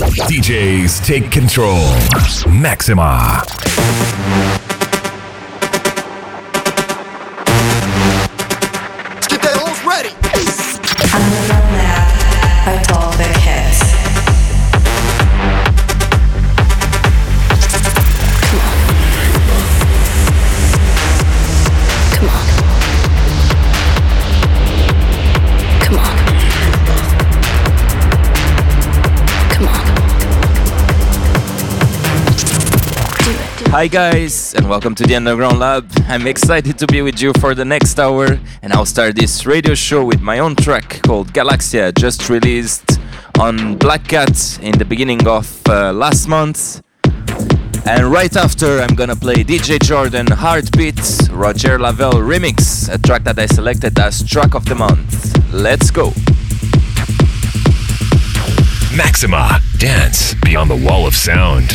DJs take control. Maxima. Hi guys, and welcome to the Underground Lab. I'm excited to be with you for the next hour, and I'll start this radio show with my own track called Galaxia, just released on Black Kat in the beginning of uh, last month. And right after, I'm gonna play DJ Jordan Heartbeat Roger Lavelle remix, a track that I selected as track of the month. Let's go. Maxima, dance beyond the wall of sound.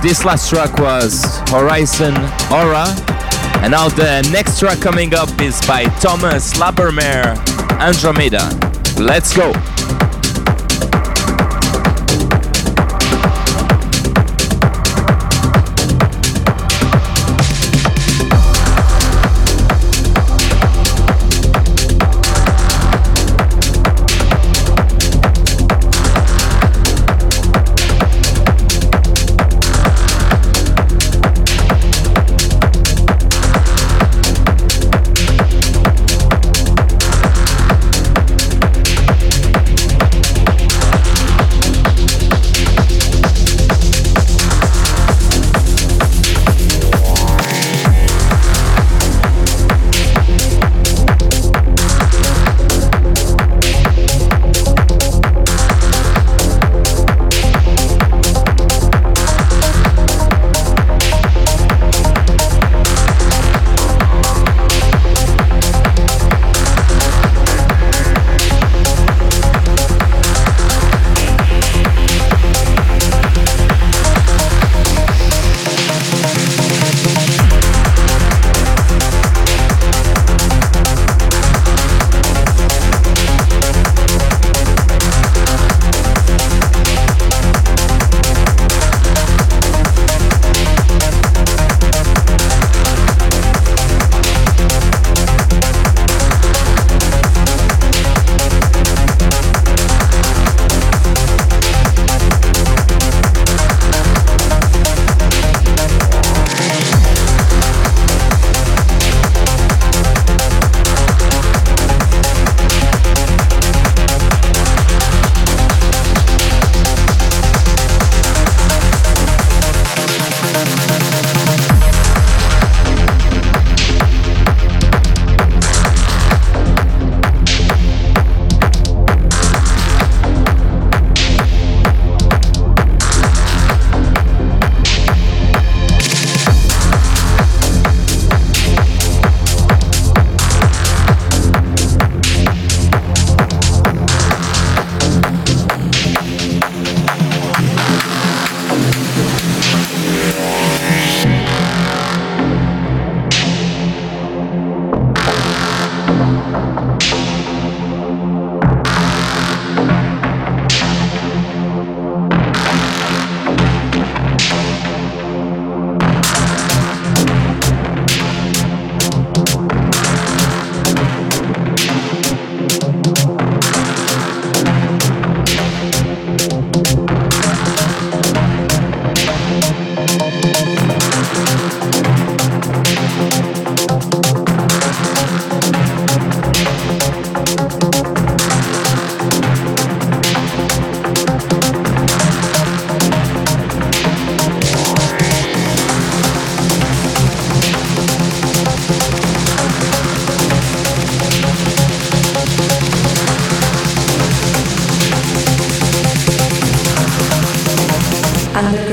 This last track was Horisone Aura. And now the next track coming up is by Thomas Labermair, Andromeda. Let's go!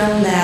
não.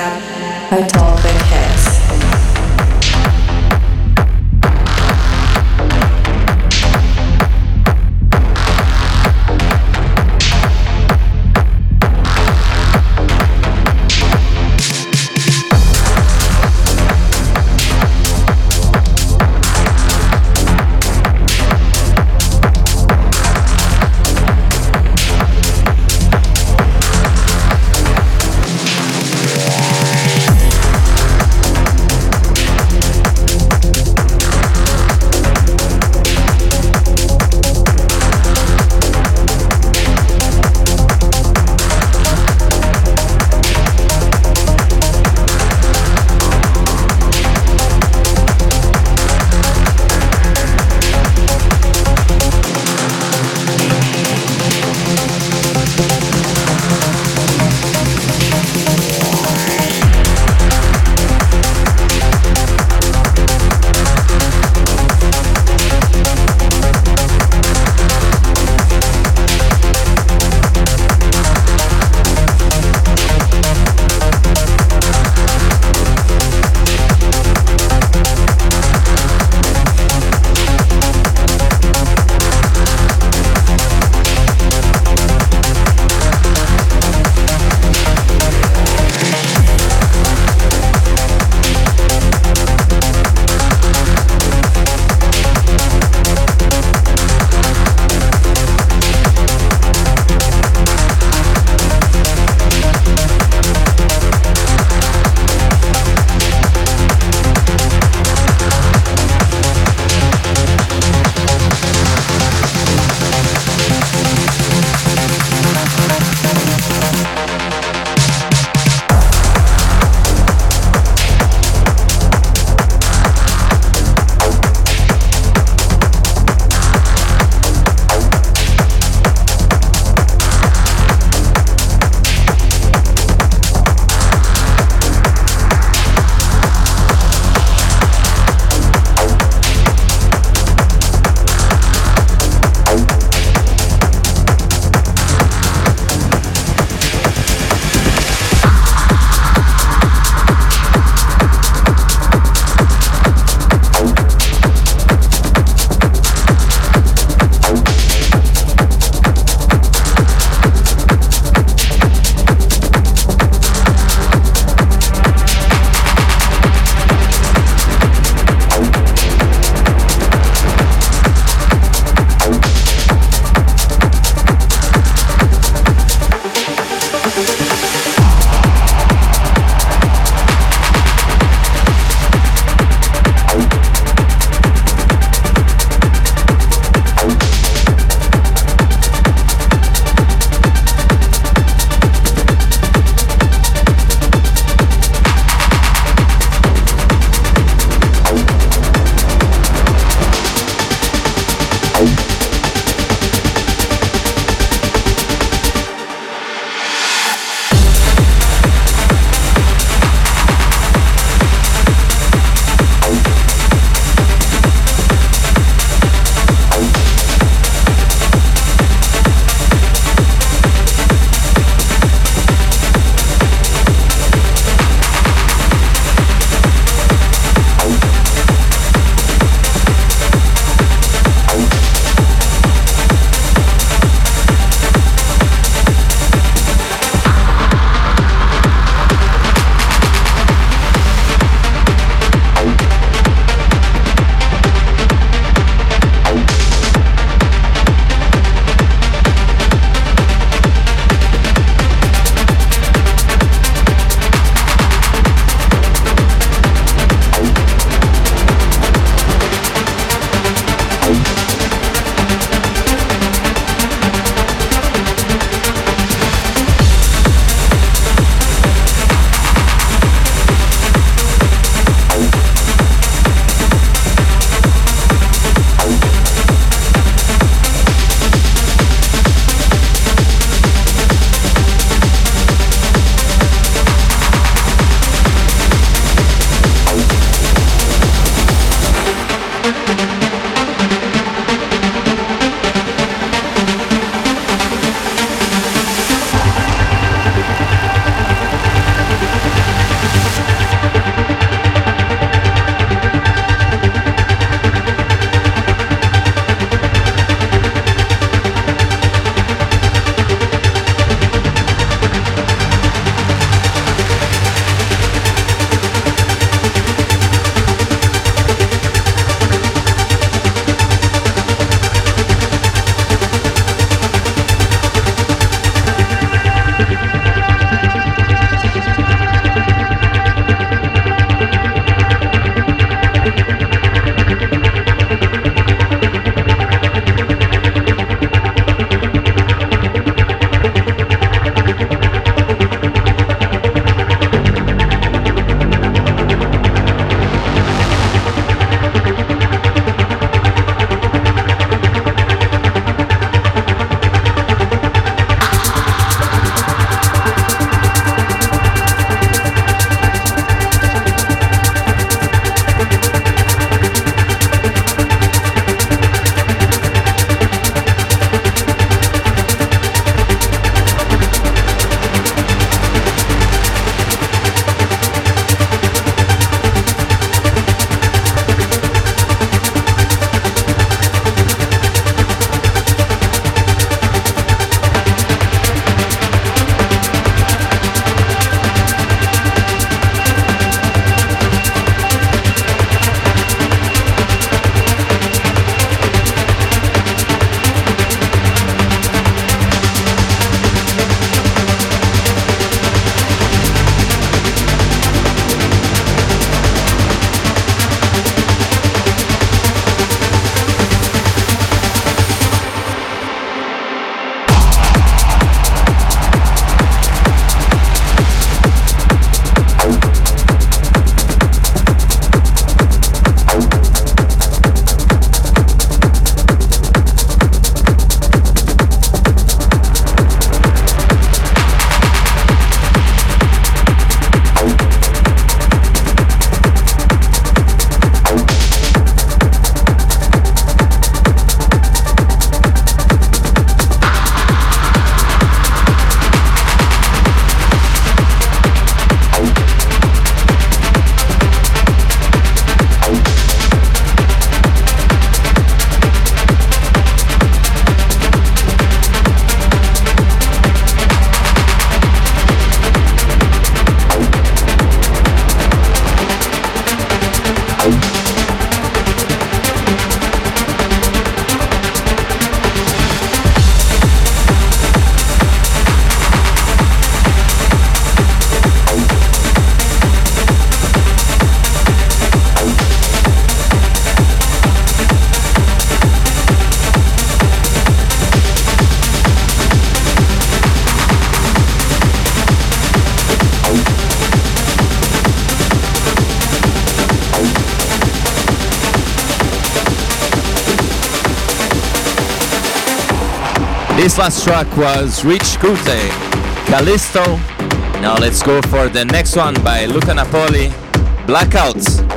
Last track was Rich Coote, Callisto. Now let's go for the next one by Luca Napoli, Blackouts.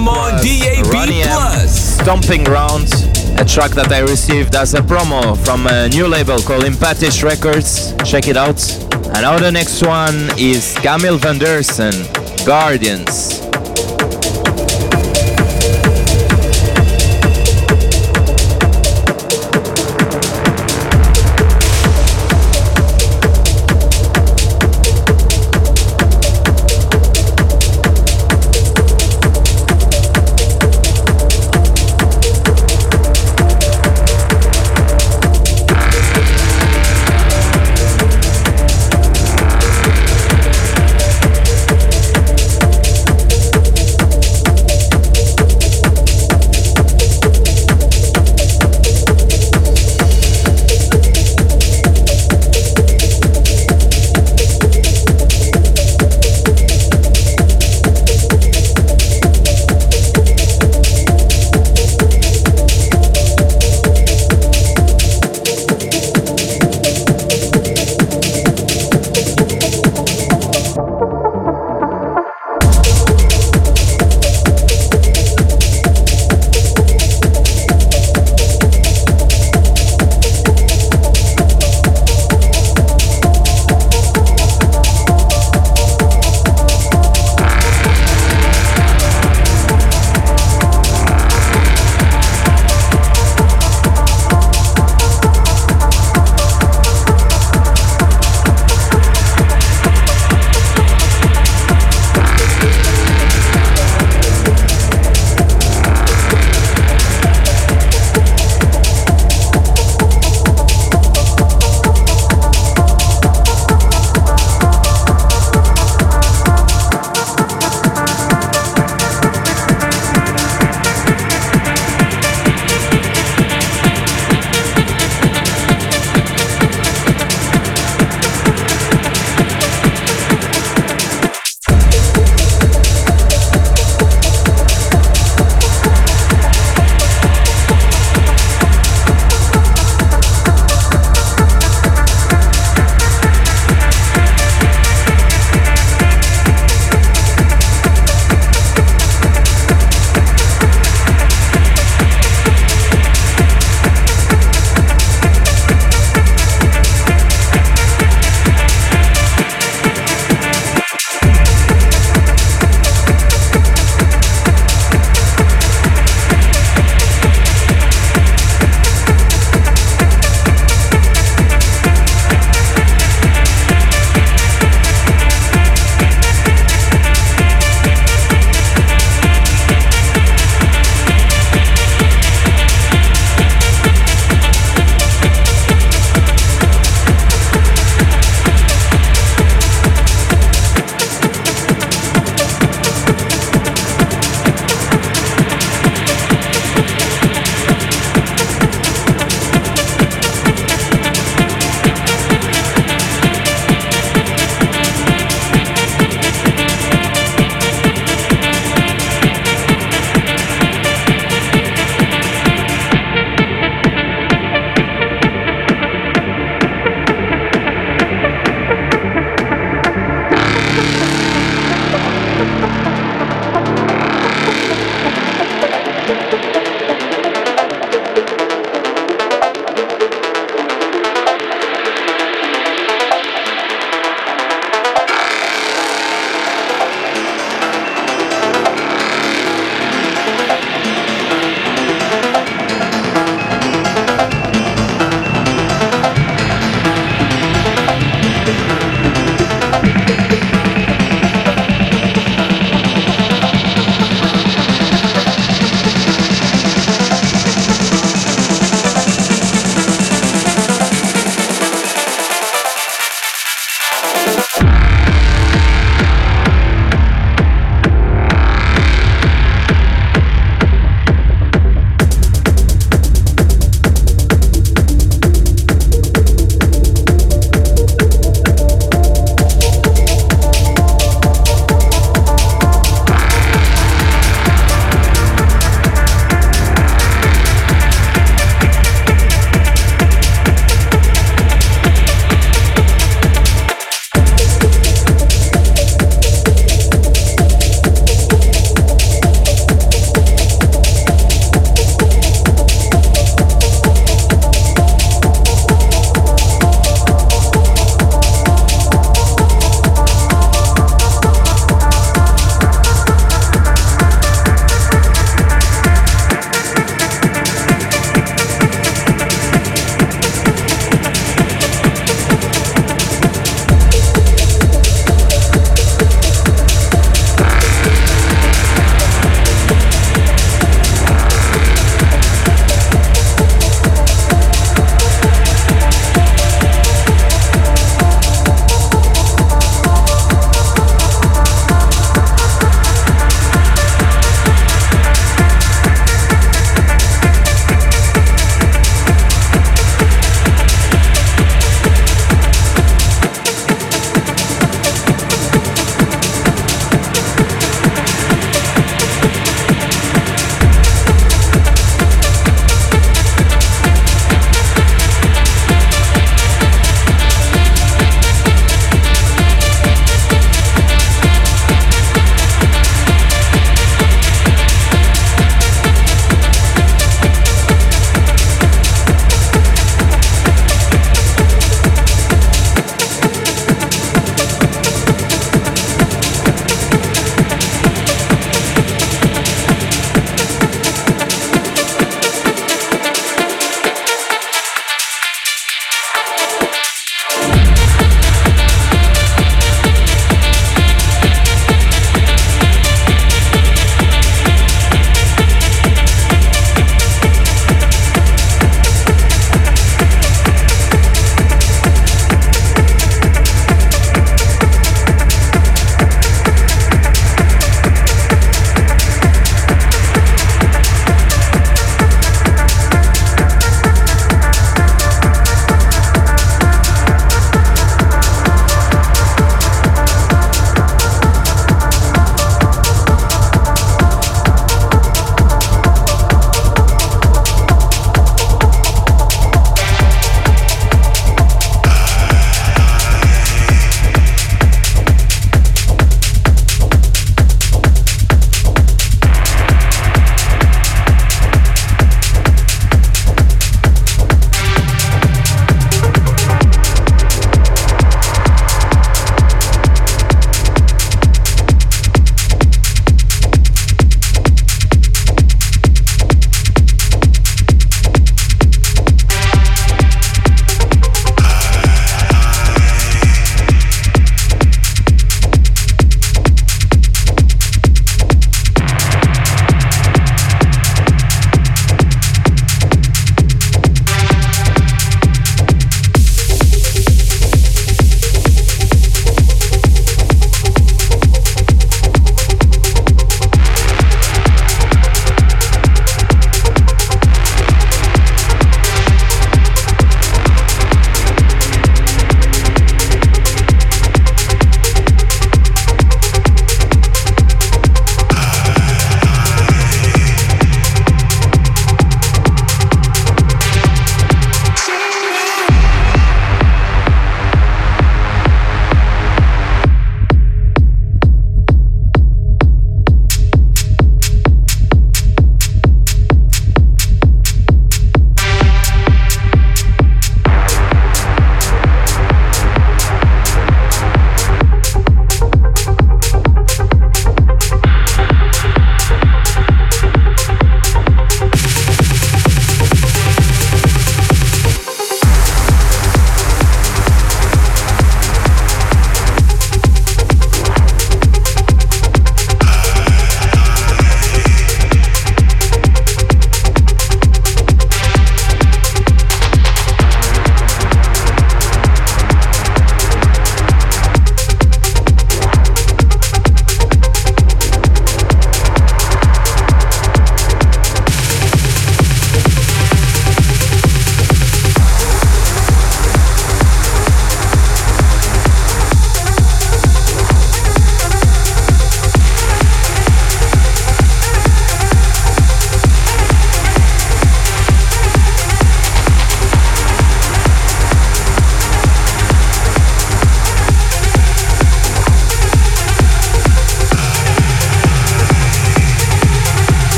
Maxima DAB Plus. Stomping Ground, a track that I received as a promo from a new label called Empathisch Records. Check it out. And now the next one is Kamil Van Derson, Guardians.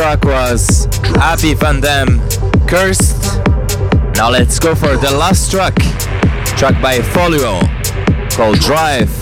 Track was Abby Van Dam, Cursed. Now let's go for the last track. Track by FOLUAL called Drive.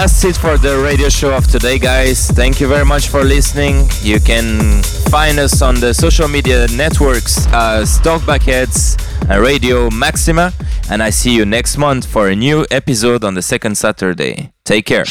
That's it for the radio show of today, guys. Thank you very much for listening. You can find us on the social media networks as Talkbackheads and uh, Radio Maxima. And I see you next month for a new episode on the second Saturday. Take care.